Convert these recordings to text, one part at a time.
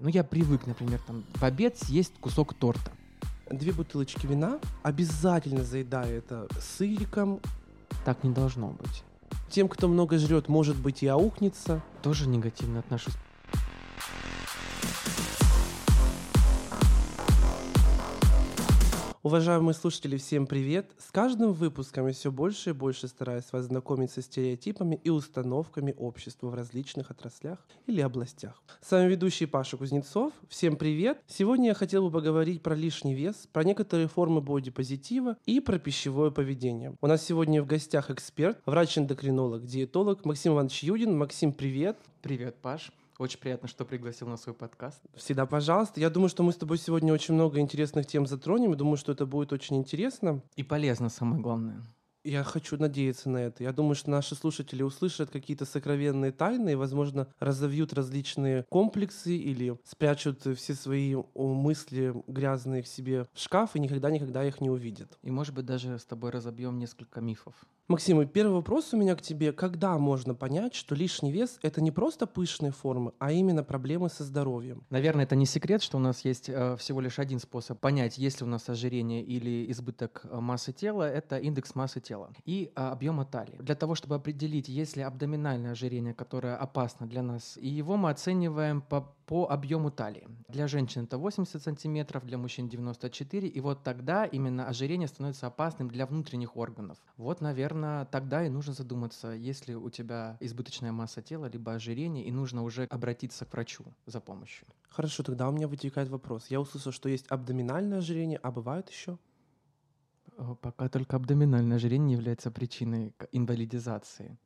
Ну, я привык, например, там в обед съесть кусок торта. Две бутылочки вина, обязательно заедая это сыриком. Так не должно быть. Тем, кто много жрет, может быть и аукнется. Тоже негативно отношусь. Уважаемые слушатели, всем привет! С каждым выпуском я все больше и больше стараюсь вас знакомить со стереотипами и установками общества в различных отраслях или областях. С вами ведущий Паша Кузнецов. Всем привет! Сегодня я хотел бы поговорить про лишний вес, про некоторые формы бодипозитива и про пищевое поведение. У нас сегодня в гостях эксперт, врач-эндокринолог, диетолог Максим Иванович Юдин. Максим, привет! Привет, Паш. Очень приятно, что пригласил на свой подкаст. Всегда пожалуйста. Я думаю, что мы с тобой сегодня очень много интересных тем затронем. Думаю, что это будет очень интересно. И полезно, самое главное. Я хочу надеяться на это. Я думаю, что наши слушатели услышат какие-то сокровенные тайны и, возможно, разовьют различные комплексы или спрячут все свои мысли грязные к себе в шкаф и никогда-никогда их не увидят. И, может быть, даже с тобой разобьем несколько мифов. Максим, первый вопрос у меня к тебе. Когда можно понять, что лишний вес — это не просто пышные формы, а именно проблемы со здоровьем? Наверное, это не секрет, что у нас есть э, всего лишь один способ понять, есть ли у нас ожирение или избыток э, массы тела. Это индекс массы тела и э, объема талии. Для того, чтобы определить, есть ли абдоминальное ожирение, которое опасно для нас, и его мы оцениваем по по объему талии. Для женщин это 80 сантиметров, для мужчин 94, и вот тогда именно ожирение становится опасным для внутренних органов. Вот, наверное, тогда и нужно задуматься, если у тебя избыточная масса тела, либо ожирение, и нужно уже обратиться к врачу за помощью. Хорошо, тогда у меня вытекает вопрос. Я услышал, что есть абдоминальное ожирение, а бывает еще? Пока только абдоминальное ожирение является причиной инвалидизации.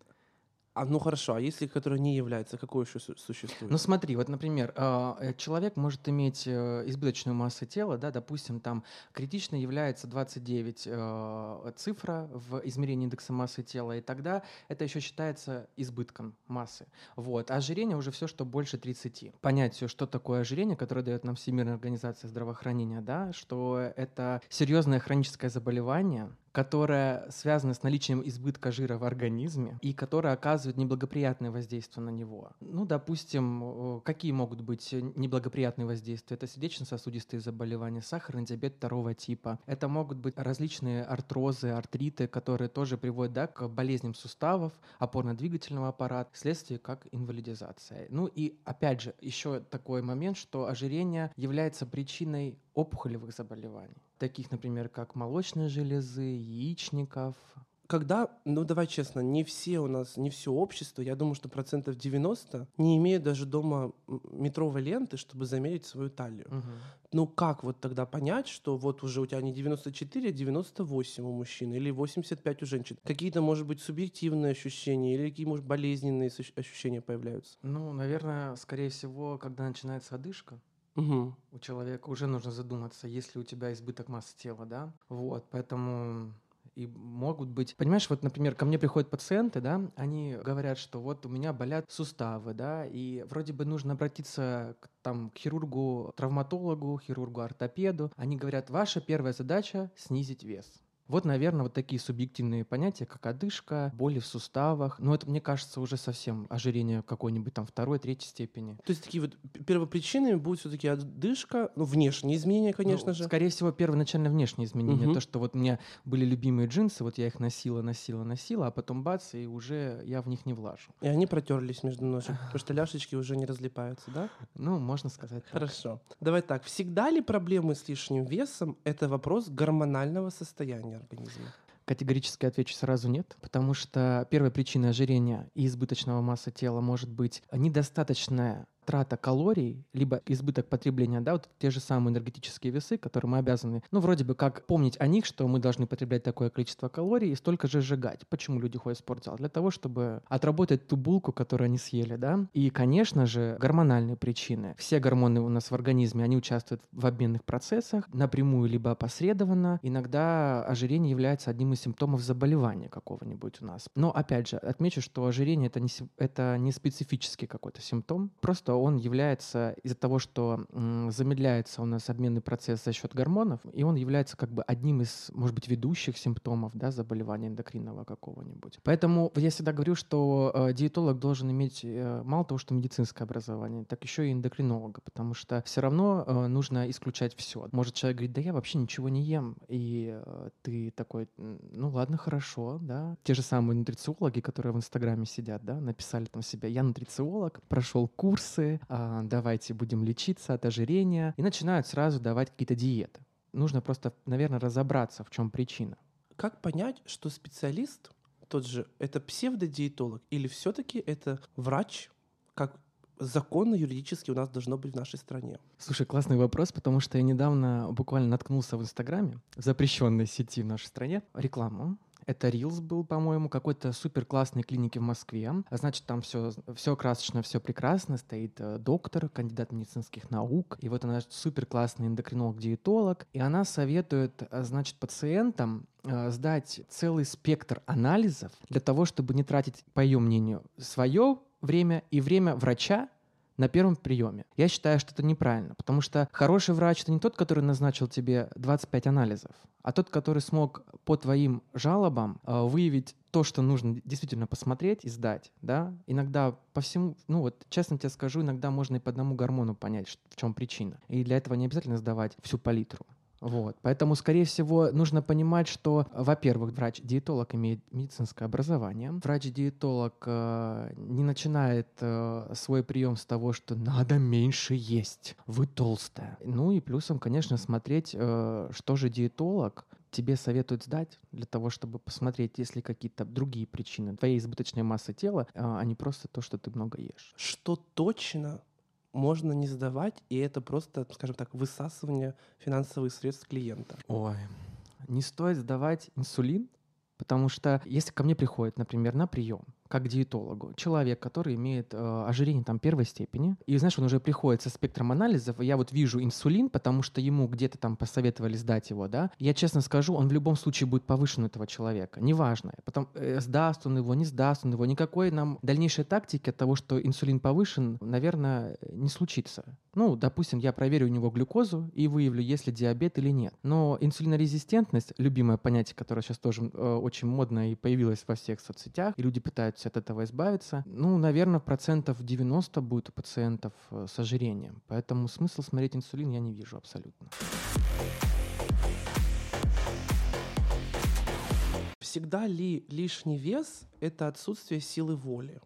А ну хорошо, а если которое не является, какое еще существует? Ну смотри, вот, например, а, э, человек может иметь э, избыточную массу тела, да, допустим, там критично является 29 э, цифра в измерении индекса массы тела, и тогда это еще считается избытком массы. Вот. А ожирение уже все, что больше 30. Понять все, что такое ожирение, которое дает нам Всемирная организация здравоохранения, да, что это серьезное хроническое заболевание, которая связана с наличием избытка жира в организме и которая оказывает неблагоприятное воздействие на него. Ну, допустим, какие могут быть неблагоприятные воздействия? Это сердечно-сосудистые заболевания, сахарный диабет второго типа. Это могут быть различные артрозы, артриты, которые тоже приводят да, к болезням суставов, опорно-двигательного аппарата, вследствие как инвалидизация. Ну и опять же, еще такой момент, что ожирение является причиной опухолевых заболеваний, таких, например, как молочной железы, яичников, когда, ну давай честно, не все у нас, не все общество, я думаю, что процентов 90 не имеет даже дома метровой ленты, чтобы замерить свою талию. Угу. Ну как вот тогда понять, что вот уже у тебя не 94, а 98 у мужчин или 85 у женщин? Какие-то, может быть, субъективные ощущения или какие, может, болезненные ощущения появляются? Ну, наверное, скорее всего, когда начинается одышка, Угу. У человека уже нужно задуматься, есть ли у тебя избыток массы тела, да? Вот, поэтому и могут быть... Понимаешь, вот, например, ко мне приходят пациенты, да, они говорят, что вот у меня болят суставы, да, и вроде бы нужно обратиться к, там, к хирургу, травматологу, хирургу, ортопеду. Они говорят, ваша первая задача — снизить вес. Вот, наверное, вот такие субъективные понятия, как одышка, боли в суставах. Но это, мне кажется, уже совсем ожирение какой-нибудь там второй, третьей степени. То есть такие вот первопричинами будет все-таки одышка, ну, внешние изменения, конечно ну, же. Скорее всего, первоначально внешние изменения. Угу. То, что вот у меня были любимые джинсы, вот я их носила, носила, носила, а потом бац, и уже я в них не влажу. И они протерлись между ножек, потому что ляшечки уже не разлипаются, да? Ну, можно сказать так. Хорошо. Давай так. Всегда ли проблемы с лишним весом — это вопрос гормонального состояния? Организма? Категорически отвечу сразу нет, потому что первая причина ожирения и избыточного массы тела может быть недостаточная трата калорий, либо избыток потребления, да, вот те же самые энергетические весы, которые мы обязаны, ну, вроде бы как помнить о них, что мы должны потреблять такое количество калорий и столько же сжигать. Почему люди ходят в спортзал? Для того, чтобы отработать ту булку, которую они съели, да. И, конечно же, гормональные причины. Все гормоны у нас в организме, они участвуют в обменных процессах, напрямую либо опосредованно. Иногда ожирение является одним из симптомов заболевания какого-нибудь у нас. Но, опять же, отмечу, что ожирение это не, это не специфический какой-то симптом, просто что он является из-за того, что замедляется у нас обменный процесс за счет гормонов, и он является как бы одним из, может быть, ведущих симптомов да, заболевания эндокринного какого-нибудь. Поэтому я всегда говорю, что э, диетолог должен иметь э, мало того, что медицинское образование, так еще и эндокринолога, потому что все равно э, нужно исключать все. Может человек говорит, да я вообще ничего не ем, и ты такой, ну ладно, хорошо, да. Те же самые нутрициологи, которые в Инстаграме сидят, да, написали там себя, я нутрициолог, прошел курсы, э, давайте будем лечиться от ожирения, и начинают сразу давать какие-то диеты. Нужно просто, наверное, разобраться, в чем причина. Как понять, что специалист тот же это псевдодиетолог или все-таки это врач, как законно юридически у нас должно быть в нашей стране? Слушай, классный вопрос, потому что я недавно буквально наткнулся в Инстаграме, в запрещенной сети в нашей стране, рекламу. Это Reels был, по-моему, какой-то супер классной клиники в Москве. А значит, там все, все красочно, все прекрасно. Стоит э, доктор, кандидат медицинских наук. И вот она супер классный эндокринолог-диетолог. И она советует, э, значит, пациентам э, сдать целый спектр анализов для того, чтобы не тратить, по ее мнению, свое время и время врача на первом приеме. Я считаю, что это неправильно, потому что хороший врач это не тот, который назначил тебе 25 анализов, а тот, который смог по твоим жалобам э, выявить то, что нужно действительно посмотреть и сдать, да, иногда по всему, ну вот, честно тебе скажу, иногда можно и по одному гормону понять, в чем причина. И для этого не обязательно сдавать всю палитру. Вот. Поэтому, скорее всего, нужно понимать, что, во-первых, врач-диетолог имеет медицинское образование. Врач-диетолог э, не начинает э, свой прием с того, что надо меньше есть, вы толстая. Ну и плюсом, конечно, смотреть, э, что же диетолог тебе советует сдать для того, чтобы посмотреть, есть ли какие-то другие причины твоей избыточной массы тела, а не просто то, что ты много ешь. Что точно можно не сдавать, и это просто, скажем так, высасывание финансовых средств клиента. Ой, не стоит сдавать инсулин, потому что если ко мне приходит, например, на прием как диетологу. Человек, который имеет э, ожирение там первой степени, и знаешь, он уже приходит со спектром анализов, и я вот вижу инсулин, потому что ему где-то там посоветовали сдать его, да, я честно скажу, он в любом случае будет повышен у этого человека, неважно, потом э, сдаст он его, не сдаст он его, никакой нам дальнейшей тактики от того, что инсулин повышен, наверное, не случится. Ну, допустим, я проверю у него глюкозу и выявлю, есть ли диабет или нет. Но инсулинорезистентность, любимое понятие, которое сейчас тоже э, очень модно и появилось во всех соцсетях, и люди пытаются пытаетесь от этого избавиться, ну, наверное, процентов 90 будет у пациентов э, с ожирением. Поэтому смысл смотреть инсулин я не вижу абсолютно. Всегда ли лишний вес — это отсутствие силы воли?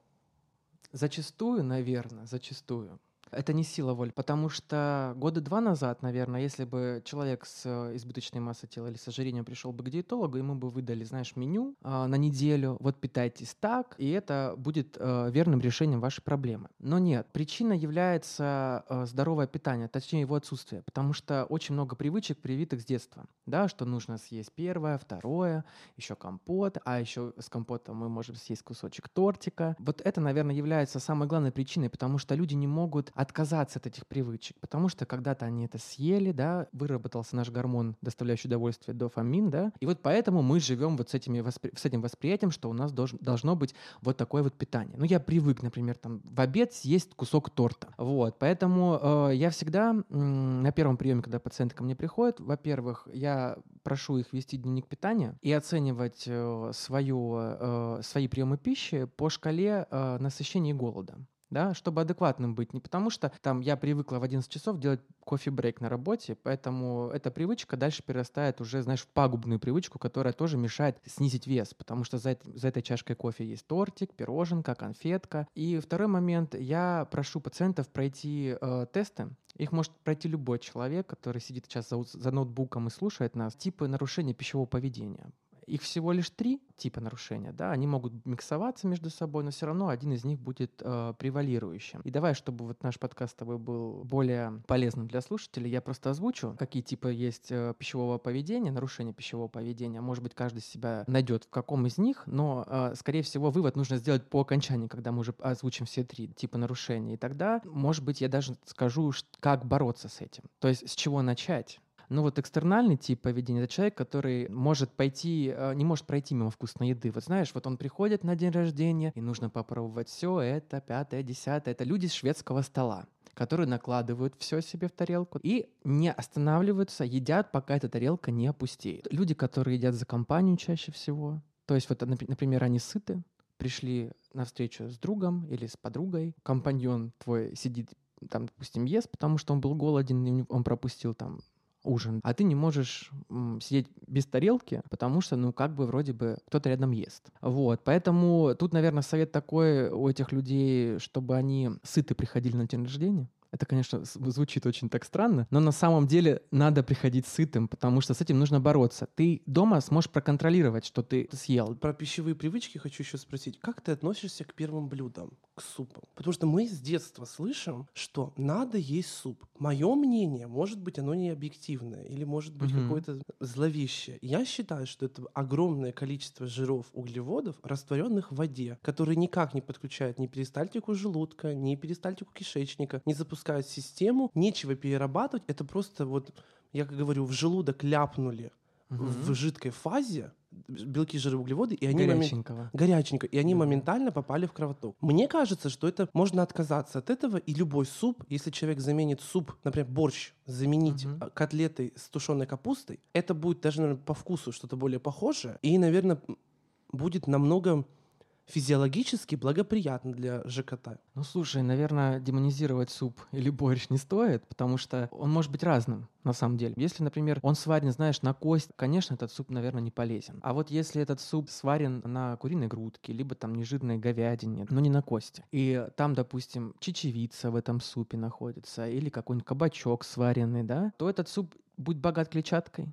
Зачастую, наверное, зачастую. Это не сила воли, потому что года два назад, наверное, если бы человек с э, избыточной массой тела или с ожирением пришел бы к диетологу, ему бы выдали, знаешь, меню э, на неделю, вот питайтесь так, и это будет э, верным решением вашей проблемы. Но нет, причина является э, здоровое питание, точнее его отсутствие, потому что очень много привычек привитых с детства, да, что нужно съесть первое, второе, еще компот, а еще с компотом мы можем съесть кусочек тортика. Вот это, наверное, является самой главной причиной, потому что люди не могут отказаться от этих привычек, потому что когда-то они это съели, да, выработался наш гормон, доставляющий удовольствие, дофамин, да, и вот поэтому мы живем вот с, этими воспри... с этим восприятием, что у нас долж... должно быть вот такое вот питание. Ну, я привык, например, там в обед съесть кусок торта, вот, поэтому э, я всегда э, на первом приеме, когда пациенты ко мне приходят, во-первых, я прошу их вести дневник питания и оценивать э, свою, э, свои приемы пищи по шкале э, насыщения и голода да, чтобы адекватным быть. Не потому что там я привыкла в 11 часов делать кофе-брейк на работе, поэтому эта привычка дальше перерастает уже, знаешь, в пагубную привычку, которая тоже мешает снизить вес, потому что за, это, за этой чашкой кофе есть тортик, пироженка, конфетка. И второй момент, я прошу пациентов пройти э, тесты, их может пройти любой человек, который сидит сейчас за, за ноутбуком и слушает нас, типы нарушения пищевого поведения. Их всего лишь три типа нарушения, да, они могут миксоваться между собой, но все равно один из них будет э, превалирующим. И давай, чтобы вот наш подкаст с тобой был более полезным для слушателей, я просто озвучу, какие типы есть э, пищевого поведения, нарушения пищевого поведения. Может быть, каждый себя найдет в каком из них, но, э, скорее всего, вывод нужно сделать по окончании, когда мы уже озвучим все три типа нарушений. И тогда, может быть, я даже скажу, как бороться с этим. То есть с чего начать Ну вот экстернальный тип поведения — это человек, который может пойти, э, не может пройти мимо вкусной еды. Вот знаешь, вот он приходит на день рождения, и нужно попробовать все это, пятое, десятое. Это люди с шведского стола которые накладывают все себе в тарелку и не останавливаются, едят, пока эта тарелка не опустеет. Люди, которые едят за компанию чаще всего, то есть вот, например, они сыты, пришли на встречу с другом или с подругой, компаньон твой сидит там, допустим, ест, потому что он был голоден, он пропустил там ужин, а ты не можешь сидеть без тарелки, потому что, ну, как бы вроде бы кто-то рядом ест. Вот, поэтому тут, наверное, совет такой у этих людей, чтобы они сыты приходили на день рождения, это, конечно, звучит очень так странно, но на самом деле надо приходить сытым, потому что с этим нужно бороться. Ты дома сможешь проконтролировать, что ты съел. Про пищевые привычки хочу еще спросить. Как ты относишься к первым блюдам, к супам? Потому что мы с детства слышим, что надо есть суп. Мое мнение, может быть, оно не объективное или может быть угу. какое-то зловещее. Я считаю, что это огромное количество жиров, углеводов, растворенных в воде, которые никак не подключают ни перистальтику желудка, ни перистальтику кишечника, не запускают запускают систему, нечего перерабатывать, это просто вот, я как говорю, в желудок ляпнули угу. в жидкой фазе белки, жиры, углеводы, и они горяченького. Момент... горяченько, и они да. моментально попали в кровоток. Мне кажется, что это можно отказаться от этого, и любой суп, если человек заменит суп, например, борщ, заменить угу. котлетой с тушеной капустой, это будет даже, наверное, по вкусу что-то более похожее, и, наверное, будет намного физиологически благоприятно для ЖКТ. Ну, слушай, наверное, демонизировать суп или борщ не стоит, потому что он может быть разным на самом деле. Если, например, он сварен, знаешь, на кость, конечно, этот суп, наверное, не полезен. А вот если этот суп сварен на куриной грудке, либо там нежирной говядине, но не на кости, и там, допустим, чечевица в этом супе находится, или какой-нибудь кабачок сваренный, да, то этот суп будет богат клетчаткой,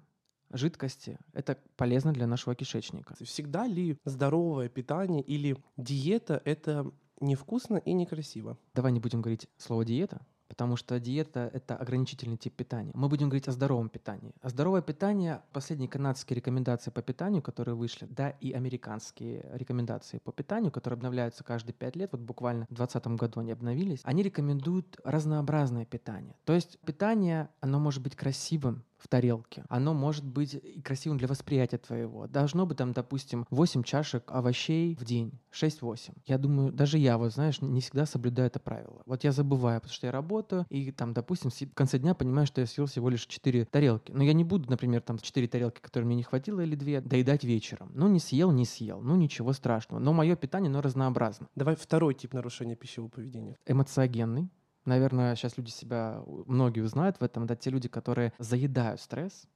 жидкости. Это полезно для нашего кишечника. Всегда ли здоровое питание или диета — это невкусно и некрасиво? Давай не будем говорить слово «диета», потому что диета — это ограничительный тип питания. Мы будем говорить о здоровом питании. А здоровое питание, последние канадские рекомендации по питанию, которые вышли, да, и американские рекомендации по питанию, которые обновляются каждые пять лет, вот буквально в 2020 году они обновились, они рекомендуют разнообразное питание. То есть питание, оно может быть красивым, в тарелке. Оно может быть и красивым для восприятия твоего. Должно быть там, допустим, 8 чашек овощей в день, 6-8. Я думаю, даже я, вот знаешь, не всегда соблюдаю это правило. Вот я забываю, потому что я работаю, и там, допустим, в конце дня понимаю, что я съел всего лишь 4 тарелки. Но я не буду, например, там 4 тарелки, которые мне не хватило, или 2, доедать вечером. Ну, не съел, не съел. Ну, ничего страшного. Но мое питание, оно разнообразно. Давай второй тип нарушения пищевого поведения. Эмоциогенный наверное, сейчас люди себя, многие узнают в этом, это те люди, которые заедают стресс,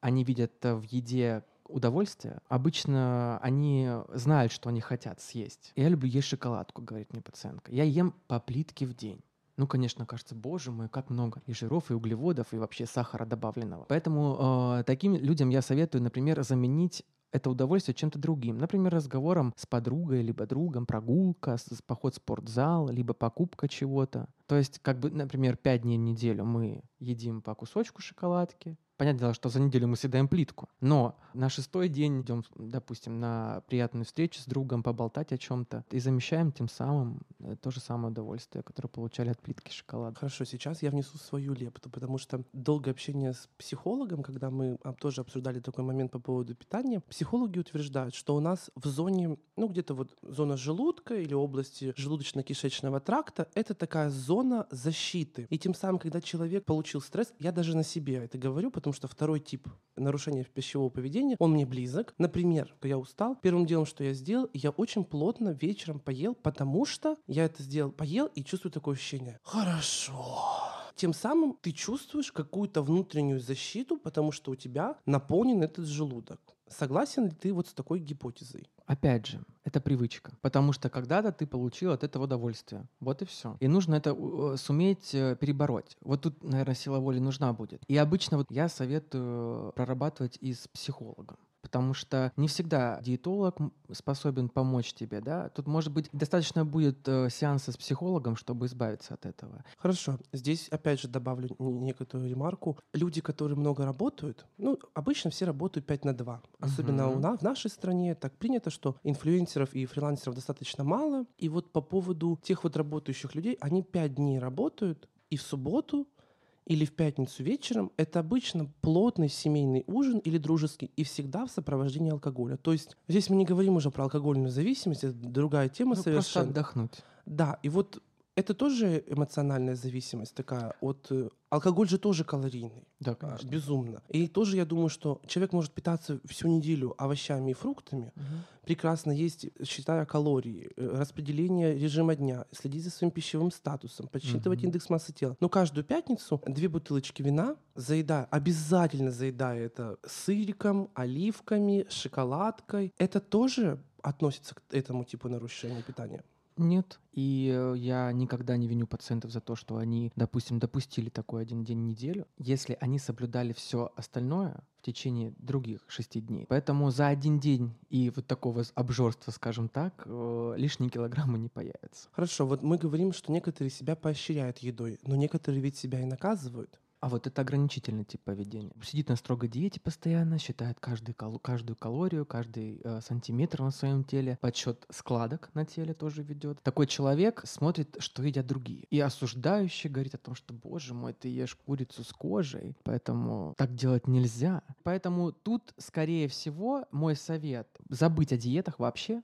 они видят в еде удовольствие. Обычно они знают, что они хотят съесть. Я люблю есть шоколадку, говорит мне пациентка. Я ем по плитке в день. Ну, конечно, кажется, боже мой, как много и жиров, и углеводов, и вообще сахара добавленного. Поэтому э, таким людям я советую, например, заменить это удовольствие чем-то другим. Например, разговором с подругой, либо другом, прогулка, поход в спортзал, либо покупка чего-то. То есть, как бы, например, пять дней в неделю мы едим по кусочку шоколадки, Понятное дело, что за неделю мы съедаем плитку, но на шестой день идем, допустим, на приятную встречу с другом, поболтать о чем-то и замещаем тем самым э, то же самое удовольствие, которое получали от плитки шоколада. Хорошо, сейчас я внесу свою лепту, потому что долгое общение с психологом, когда мы а, тоже обсуждали такой момент по поводу питания, психологи утверждают, что у нас в зоне, ну где-то вот зона желудка или области желудочно-кишечного тракта, это такая зона защиты. И тем самым, когда человек получил стресс, я даже на себе это говорю, потому потому что второй тип нарушения пищевого поведения, он мне близок. Например, я устал, первым делом, что я сделал, я очень плотно вечером поел, потому что я это сделал, поел и чувствую такое ощущение. Хорошо. Тем самым ты чувствуешь какую-то внутреннюю защиту, потому что у тебя наполнен этот желудок. Согласен ли ты вот с такой гипотезой? Опять же, это привычка. Потому что когда-то ты получил от этого удовольствие. Вот и все. И нужно это э, суметь э, перебороть. Вот тут, наверное, сила воли нужна будет. И обычно вот я советую прорабатывать и с психологом потому что не всегда диетолог способен помочь тебе, да. Тут, может быть, достаточно будет э, сеанса с психологом, чтобы избавиться от этого. Хорошо. Здесь, опять же, добавлю некоторую ремарку. Люди, которые много работают, ну, обычно все работают 5 на 2. Особенно угу. у нас, в нашей стране так принято, что инфлюенсеров и фрилансеров достаточно мало. И вот по поводу тех вот работающих людей, они 5 дней работают, и в субботу или в пятницу вечером, это обычно плотный семейный ужин или дружеский, и всегда в сопровождении алкоголя. То есть здесь мы не говорим уже про алкогольную зависимость, это другая тема Ну, совершенно. просто отдохнуть. Да, и вот это тоже эмоциональная зависимость такая от... э, Алкоголь же тоже калорийный. Да, а, конечно. Безумно. И тоже я думаю, что человек может питаться всю неделю овощами и фруктами, Мгм. прекрасно есть, считая калории, э, распределение режима дня, следить за своим пищевым статусом, подсчитывать Мгм. индекс массы тела. Но каждую пятницу две бутылочки вина, заедая, обязательно заедая это сыриком, оливками, шоколадкой. Это тоже относится к этому типу нарушения питания. Нет. И э, я никогда не виню пациентов за то, что они, допустим, допустили такой один день в неделю, если они соблюдали все остальное в течение других шести дней. Поэтому за один день и вот такого обжорства, скажем так, э, лишние килограммы не появятся. Хорошо, вот мы говорим, что некоторые себя поощряют едой, но некоторые ведь себя и наказывают. А вот это ограничительный тип поведения. Сидит на строгой диете постоянно, считает каждый кал- каждую калорию, каждый э, сантиметр на своем теле, подсчет складок на теле тоже ведет. Такой человек смотрит, что едят другие. И осуждающий говорит о том, что, боже мой, ты ешь курицу с кожей, поэтому так делать нельзя. Поэтому тут, скорее всего, мой совет — забыть о диетах вообще.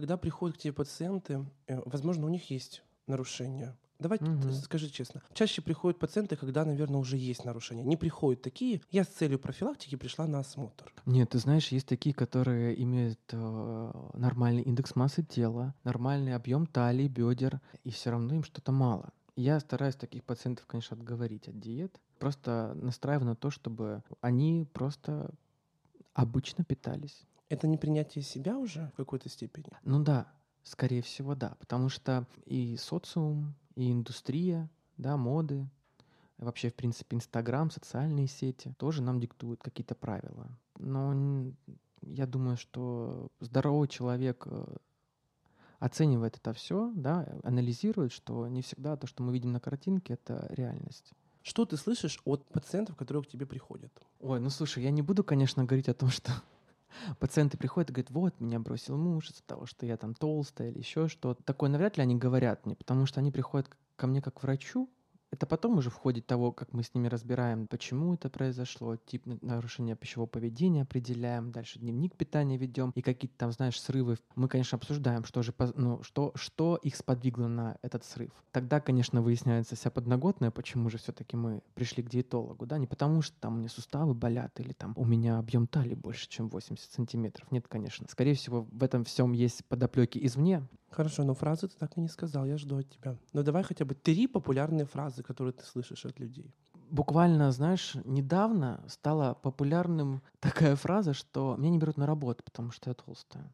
Когда приходят к тебе пациенты, э, возможно, у них есть нарушения. Давай Мгм. скажи честно. Чаще приходят пациенты, когда, наверное, уже есть нарушения. Не приходят такие. Я с целью профилактики пришла на осмотр. Нет, ты знаешь, есть такие, которые имеют э, нормальный индекс массы тела, нормальный объем талии, бедер, и все равно им что-то мало. Я стараюсь таких пациентов, конечно, отговорить от диет. Просто настраиваю на то, чтобы они просто обычно питались. Это не принятие себя уже в какой-то степени? Ну да, скорее всего, да. Потому что и социум, и индустрия, да, моды, вообще, в принципе, Инстаграм, социальные сети тоже нам диктуют какие-то правила. Но я думаю, что здоровый человек э, оценивает это все, да, анализирует, что не всегда то, что мы видим на картинке, это реальность. Что ты слышишь от пациентов, которые к тебе приходят? Ой, ну слушай, я не буду, конечно, говорить о том, что пациенты приходят и говорят, вот, меня бросил муж из-за того, что я там толстая или еще что-то. Такое навряд ли они говорят мне, потому что они приходят ко мне как к врачу, это потом уже в ходе того, как мы с ними разбираем, почему это произошло, тип на- нарушения пищевого поведения определяем, дальше дневник питания ведем, и какие-то там, знаешь, срывы. Мы, конечно, обсуждаем, что же, ну, что, что их сподвигло на этот срыв. Тогда, конечно, выясняется вся подноготная, почему же все-таки мы пришли к диетологу, да, не потому что там у меня суставы болят или там у меня объем талии больше, чем 80 сантиметров. Нет, конечно. Скорее всего, в этом всем есть подоплеки извне, Хорошо, но фразу ты так и не сказал, я жду от тебя. Ну давай хотя бы три популярные фразы, которые ты слышишь от людей. буквально, знаешь, недавно стала популярным такая фраза, что меня не берут на работу, потому что я толстая.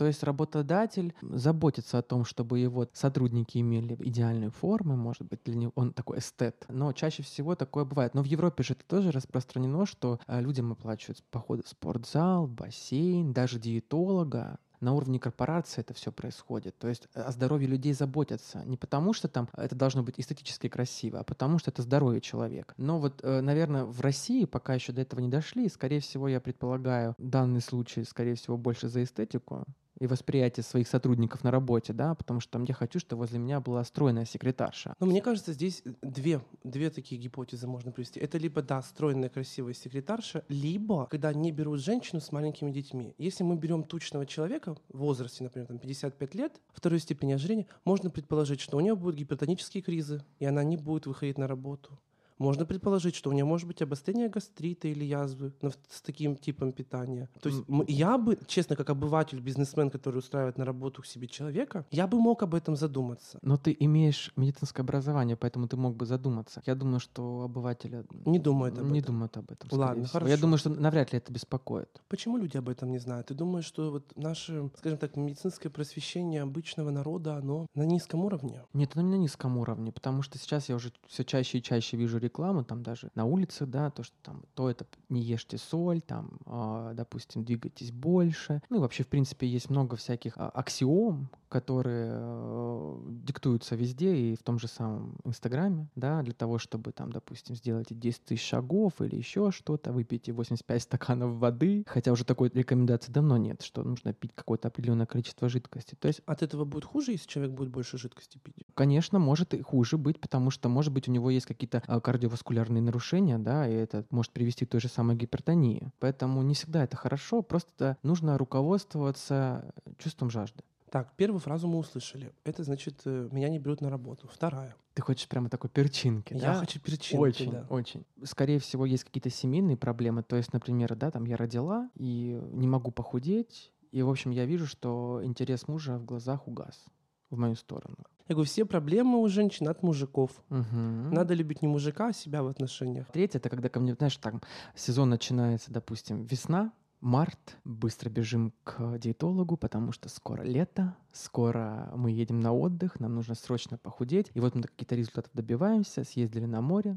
То есть работодатель заботится о том, чтобы его сотрудники имели идеальную форму, может быть, для него он такой эстет. Но чаще всего такое бывает. Но в Европе же это тоже распространено, что э, людям оплачивают походы в спортзал, бассейн, даже диетолога. На уровне корпорации это все происходит. То есть о здоровье людей заботятся. Не потому, что там это должно быть эстетически красиво, а потому, что это здоровье человека. Но вот, э, наверное, в России пока еще до этого не дошли. Скорее всего, я предполагаю, данный случай, скорее всего, больше за эстетику и восприятие своих сотрудников на работе, да, потому что я хочу, чтобы возле меня была стройная секретарша. Но мне кажется, здесь две, две такие гипотезы можно привести. Это либо, да, стройная, красивая секретарша, либо, когда не берут женщину с маленькими детьми. Если мы берем тучного человека в возрасте, например, там, 55 лет, второй степени ожирения, можно предположить, что у нее будут гипертонические кризы, и она не будет выходить на работу. Можно предположить, что у нее может быть обострение гастрита или язвы но с таким типом питания. То есть м- я бы, честно, как обыватель, бизнесмен, который устраивает на работу к себе человека, я бы мог об этом задуматься. Но ты имеешь медицинское образование, поэтому ты мог бы задуматься. Я думаю, что обывателя Не думает об не этом. думают об этом. Ладно, всего. Я хорошо. думаю, что навряд ли это беспокоит. Почему люди об этом не знают? Ты думаешь, что вот наше, скажем так, медицинское просвещение обычного народа, оно на низком уровне? Нет, оно не на низком уровне, потому что сейчас я уже все чаще и чаще вижу рекламу, там даже на улице, да, то, что там то это не ешьте соль, там, а, допустим, двигайтесь больше. Ну и вообще, в принципе, есть много всяких а, аксиом, которые э, диктуются везде, и в том же самом Инстаграме, да, для того, чтобы там, допустим, сделать 10 тысяч шагов или еще что-то, выпейте 85 стаканов воды, хотя уже такой рекомендации давно нет, что нужно пить какое-то определенное количество жидкости. То есть От этого будет хуже, если человек будет больше жидкости пить? Конечно, может и хуже быть, потому что, может быть, у него есть какие-то а, кардиоваскулярные нарушения, да, и это может привести к той же самой гипертонии. Поэтому не всегда это хорошо, просто нужно руководствоваться чувством жажды. Так, первую фразу мы услышали. Это значит, э, меня не берут на работу. Вторая. Ты хочешь прямо такой перчинки, Я да? хочу перчинки, Очень, да. очень. Скорее всего, есть какие-то семейные проблемы. То есть, например, да, там я родила и не могу похудеть, и, в общем, я вижу, что интерес мужа в глазах угас в мою сторону. Я говорю, все проблемы у женщин от мужиков. Мгм. Надо любить не мужика, а себя в отношениях. Третье, это когда ко мне, знаешь, там сезон начинается, допустим, весна, март, быстро бежим к диетологу, потому что скоро лето, скоро мы едем на отдых, нам нужно срочно похудеть. И вот мы какие-то результаты добиваемся, съездили на море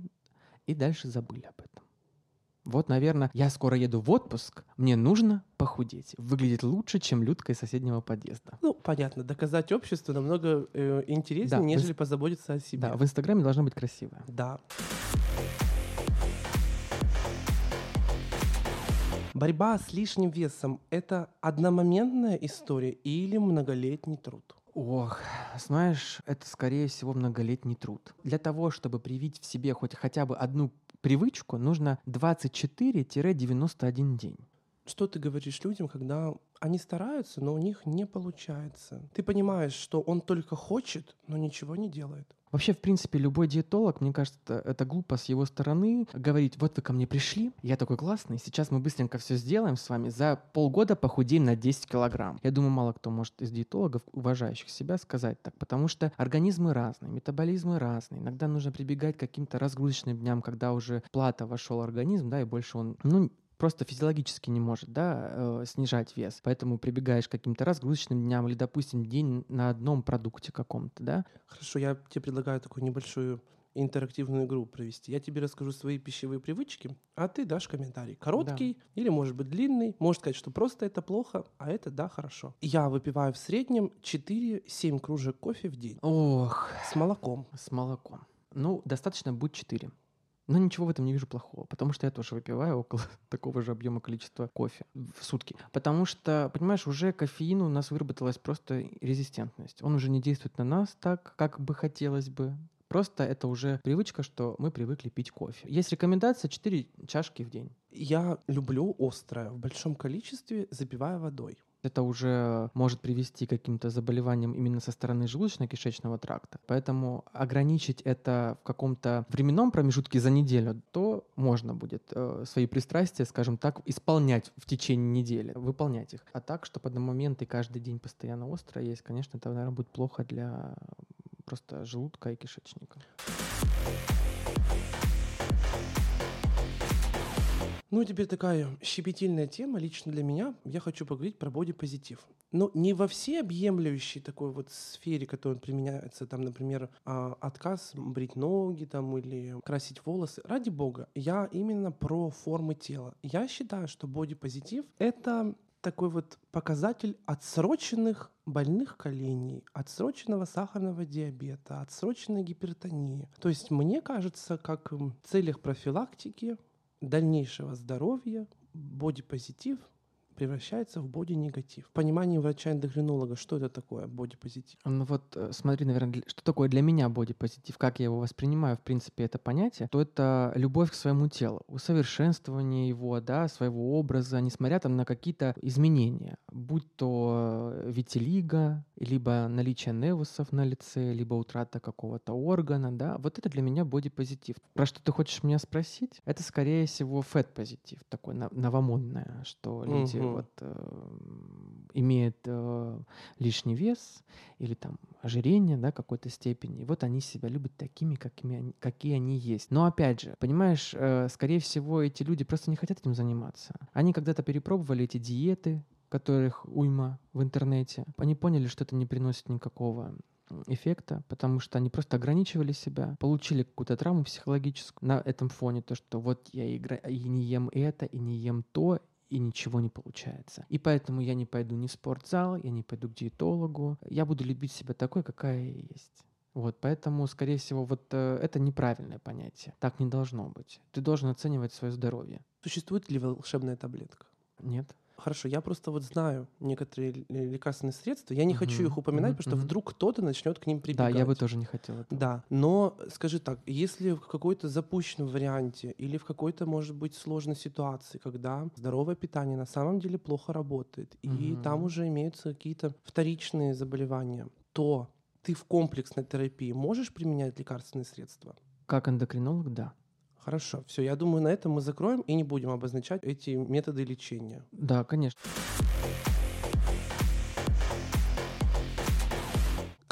и дальше забыли об этом. Вот, наверное, я скоро еду в отпуск, мне нужно похудеть, выглядеть лучше, чем Людка из соседнего подъезда. Ну, понятно, доказать обществу намного э, интереснее, Да, нежели с- позаботиться о себе. Да, в Инстаграме должна быть красивая. Да. Борьба с лишним весом – это одномоментная история или многолетний труд? Ох, знаешь, это скорее всего многолетний труд. Для того, чтобы привить в себе хоть хотя бы одну привычку, нужно 24-91 день. Что ты говоришь людям, когда они стараются, но у них не получается? Ты понимаешь, что он только хочет, но ничего не делает. Вообще, в принципе, любой диетолог, мне кажется, это, глупо с его стороны говорить, вот вы ко мне пришли, я такой классный, сейчас мы быстренько все сделаем с вами, за полгода похудеем на 10 килограмм. Я думаю, мало кто может из диетологов, уважающих себя, сказать так, потому что организмы разные, метаболизмы разные. Иногда нужно прибегать к каким-то разгрузочным дням, когда уже плата вошел организм, да, и больше он, ну, просто физиологически не может, да, э, снижать вес. Поэтому прибегаешь к каким-то разгрузочным дням или, допустим, день на одном продукте каком-то, да, Хорошо, я тебе предлагаю такую небольшую интерактивную игру провести. Я тебе расскажу свои пищевые привычки, а ты дашь комментарий. Короткий или, может быть, длинный. Может сказать, что просто это плохо, а это да, хорошо. Я выпиваю в среднем 4-7 кружек кофе в день Ох, с молоком. с молоком. Ну, достаточно будет 4. Но ничего в этом не вижу плохого, потому что я тоже выпиваю около такого же объема количества кофе в сутки. Потому что, понимаешь, уже кофеин у нас выработалась просто резистентность. Он уже не действует на нас так, как бы хотелось бы. Просто это уже привычка, что мы привыкли пить кофе. Есть рекомендация 4 чашки в день. Я люблю острое в большом количестве, запивая водой. Это уже может привести к каким-то заболеваниям именно со стороны желудочно-кишечного тракта. Поэтому ограничить это в каком-то временном промежутке за неделю, то можно будет э, свои пристрастия, скажем так, исполнять в течение недели, выполнять их. А так, чтобы одномоментный каждый день постоянно остро есть, конечно, это, наверное, будет плохо для просто желудка и кишечника. Ну, теперь такая щепетильная тема лично для меня. Я хочу поговорить про бодипозитив. Но не во всеобъемлющей такой вот сфере, которая применяется, там, например, а, отказ брить ноги там или красить волосы. Ради бога, я именно про формы тела. Я считаю, что бодипозитив — это такой вот показатель отсроченных больных коленей, отсроченного сахарного диабета, отсроченной гипертонии. То есть мне кажется, как в целях профилактики дальнейшего здоровья бодипозитив превращается в боди-негатив. В понимании врача-эндокринолога, что это такое бодипозитив? Ну вот э, смотри, наверное, что такое для меня бодипозитив, как я его воспринимаю, в принципе, это понятие, то это любовь к своему телу, усовершенствование его, да, своего образа, несмотря там на какие-то изменения, будь то э, витилиго, либо наличие невусов на лице, либо утрата какого-то органа, да, вот это для меня бодипозитив. Про что ты хочешь меня спросить? Это, скорее всего, фэт-позитив, такой новомодное, что люди Мгм. вот э, имеют э, лишний вес или там ожирение, да, какой-то степени. И вот они себя любят такими, какими они, какие они есть. Но опять же, понимаешь, э, скорее всего, эти люди просто не хотят этим заниматься. Они когда-то перепробовали эти диеты, которых уйма в интернете. Они поняли, что это не приносит никакого эффекта, потому что они просто ограничивали себя, получили какую-то травму психологическую на этом фоне, то, что вот я игра... и не ем это, и не ем то, и ничего не получается. И поэтому я не пойду ни в спортзал, я не пойду к диетологу. Я буду любить себя такой, какая я есть. Вот, поэтому, скорее всего, вот э, это неправильное понятие. Так не должно быть. Ты должен оценивать свое здоровье. Существует ли волшебная таблетка? Нет. Хорошо, я просто вот знаю некоторые лекарственные средства. Я не хочу Мгм, их упоминать, мгм, потому что мгм. вдруг кто-то начнет к ним Да, прибегать. я бы тоже не хотел этого. Да, но скажи так, если в какой-то запущенном варианте или в какой-то, может быть, сложной ситуации, когда здоровое питание на самом деле плохо работает, и там уже имеются какие-то вторичные заболевания, то ты в комплексной терапии можешь применять лекарственные средства? Как эндокринолог, да. Хорошо, все, я думаю, на этом мы закроем и не будем обозначать эти методы лечения. Да, конечно.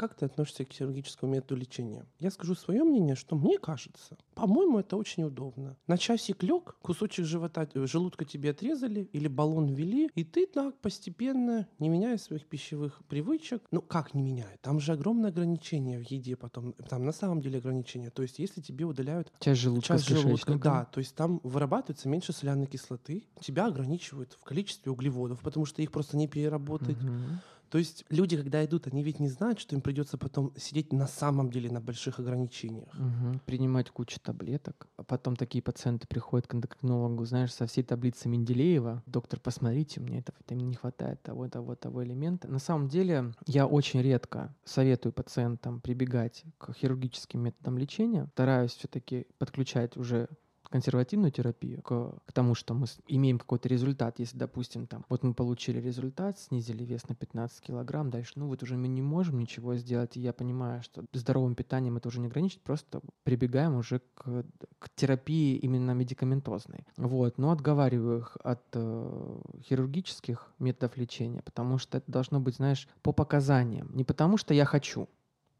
Как ты относишься к хирургическому методу лечения? Я скажу свое мнение, что мне кажется, по-моему, это очень удобно. На часик лег, кусочек живота, э, желудка тебе отрезали или баллон ввели, и ты так постепенно, не меняя своих пищевых привычек, ну как не меняя, там же огромное ограничение в еде потом, там на самом деле ограничение. То есть если тебе удаляют Часть желудка часть желудка, да, то есть там вырабатывается меньше соляной кислоты, тебя ограничивают в количестве углеводов, потому что их просто не переработать. Мгм. То есть люди, когда идут, они ведь не знают, что им придется потом сидеть на самом деле на больших ограничениях. Мгм. Принимать кучу таблеток. А потом такие пациенты приходят к эндокринологу, знаешь, со всей таблицей Менделеева. Доктор, посмотрите, мне этого витамина не хватает, того, того, того элемента. На самом деле, я очень редко советую пациентам прибегать к хирургическим методам лечения. Стараюсь все-таки подключать уже консервативную терапию к, к тому, что мы имеем какой-то результат. Если, допустим, там, вот мы получили результат, снизили вес на 15 килограмм, дальше, ну вот уже мы не можем ничего сделать, и я понимаю, что здоровым питанием это уже не ограничить, просто прибегаем уже к, к терапии именно медикаментозной. Вот, но отговариваю их от э, хирургических методов лечения, потому что это должно быть, знаешь, по показаниям, не потому что я хочу,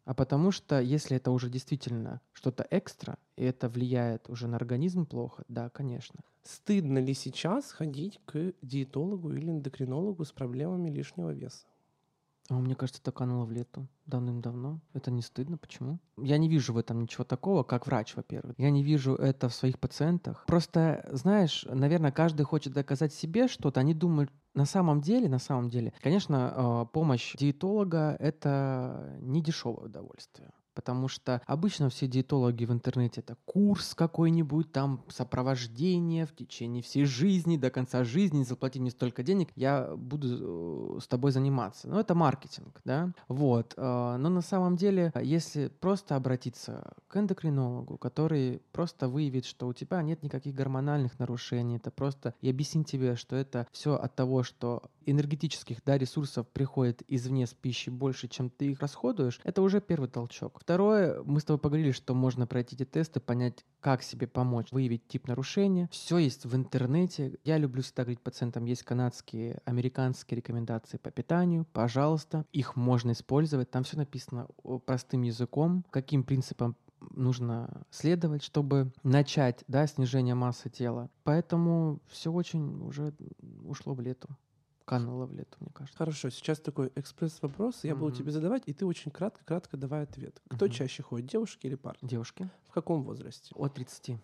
а потому что если это уже действительно что-то экстра, и это влияет уже на организм плохо, да, конечно. Стыдно ли сейчас ходить к диетологу или эндокринологу с проблемами лишнего веса? А мне кажется, это кануло в лету давным-давно. Это не стыдно. Почему? Я не вижу в этом ничего такого, как врач, во-первых. Я не вижу это в своих пациентах. Просто, знаешь, наверное, каждый хочет доказать себе что-то. Они думают, на самом деле, на самом деле, конечно, э, помощь диетолога — это не дешевое удовольствие. Потому что обычно все диетологи в интернете это курс какой-нибудь, там сопровождение в течение всей жизни, до конца жизни, заплати мне столько денег, я буду э, с тобой заниматься. Ну, это маркетинг, да? Вот. э, Но на самом деле, если просто обратиться к эндокринологу, который просто выявит, что у тебя нет никаких гормональных нарушений, это просто и объяснит тебе, что это все от того, что энергетических да, ресурсов приходит извне с пищи больше, чем ты их расходуешь, это уже первый толчок. Второе, мы с тобой поговорили, что можно пройти эти тесты, понять, как себе помочь, выявить тип нарушения. Все есть в интернете. Я люблю всегда говорить пациентам, есть канадские, американские рекомендации по питанию. Пожалуйста, их можно использовать. Там все написано простым языком, каким принципам нужно следовать, чтобы начать да, снижение массы тела. Поэтому все очень уже ушло в лету. Кануло в лету, мне кажется. Хорошо, сейчас такой экспресс-вопрос, я буду Мгм. тебе задавать, и ты очень кратко-кратко давай ответ. Кто Мгм. чаще ходит, девушки или парни? Девушки В каком возрасте? от 30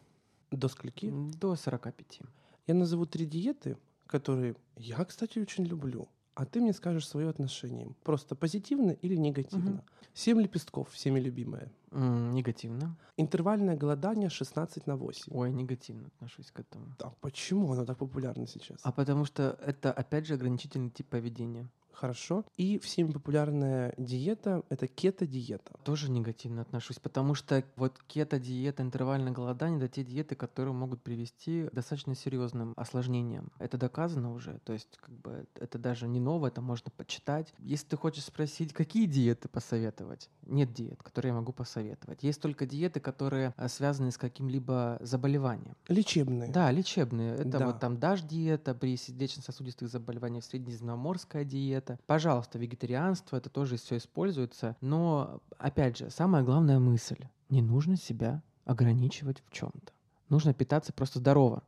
До скольки? до 45. Я назову три диеты, которые я, кстати, очень люблю. А ты мне скажешь свое отношение. Просто позитивно или негативно. Мгм. Семь лепестков, всеми любимое. М, Негативно. Интервальное голодание 16 на 8. Ой, негативно отношусь к этому. А почему оно так популярно сейчас? А потому что это, опять же, ограничительный тип поведения. Хорошо. И всеми популярная диета — это кето-диета. Тоже негативно отношусь, потому что вот кето-диета, интервальное голодание — это те диеты, которые могут привести к достаточно серьезным осложнениям. Это доказано уже, то есть как бы это даже не новое, это можно почитать. Если ты хочешь спросить, какие диеты посоветовать, нет диет, которые я могу посоветовать. Есть только диеты, которые а, связаны с каким-либо заболеванием. Лечебные. Да, лечебные. Это Да. вот там ДАЖ-диета при сердечно-сосудистых заболеваниях, среднеземноморская диета. Пожалуйста, вегетарианство, это тоже все используется. Но, опять же, самая главная мысль. Не нужно себя ограничивать в чем-то. Нужно питаться просто здорово.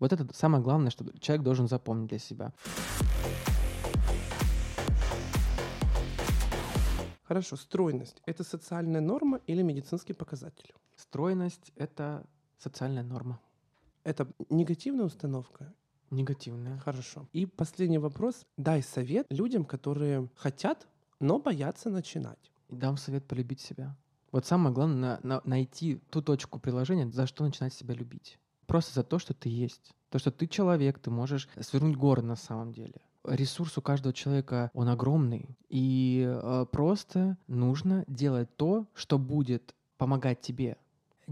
Вот это самое главное, что человек должен запомнить для себя. Хорошо. Стройность — это социальная норма или медицинский показатель? Стройность — это социальная норма. Это негативная установка Негативная. Хорошо. И последний вопрос. Дай совет людям, которые хотят, но боятся начинать. И дам совет полюбить себя. Вот самое главное на- на- найти ту точку приложения, за что начинать себя любить. Просто за то, что ты есть. То, что ты человек, ты можешь свернуть горы на самом деле. Ресурс у каждого человека, он огромный. И э, просто нужно делать то, что будет помогать тебе.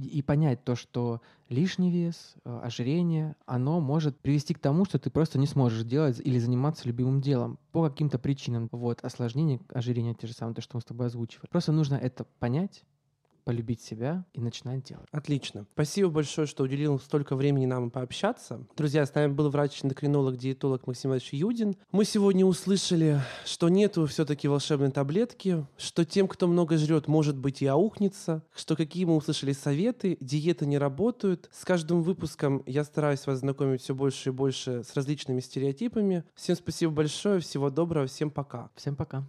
И понять то, что лишний вес, э, ожирение, оно может привести к тому, что ты просто не сможешь делать или заниматься любимым делом по каким-то причинам. Вот, осложнение ожирения, те же самые, то, что мы с тобой озвучивали. Просто нужно это понять, полюбить себя и начинать делать. Отлично. Спасибо большое, что уделил столько времени нам пообщаться. Друзья, с нами был врач-эндокринолог, диетолог Максим Иванович Юдин. Мы сегодня услышали, что нету все-таки волшебной таблетки, что тем, кто много жрет, может быть и аухнется, что какие мы услышали советы, диеты не работают. С каждым выпуском я стараюсь вас знакомить все больше и больше с различными стереотипами. Всем спасибо большое, всего доброго, всем пока. Всем пока.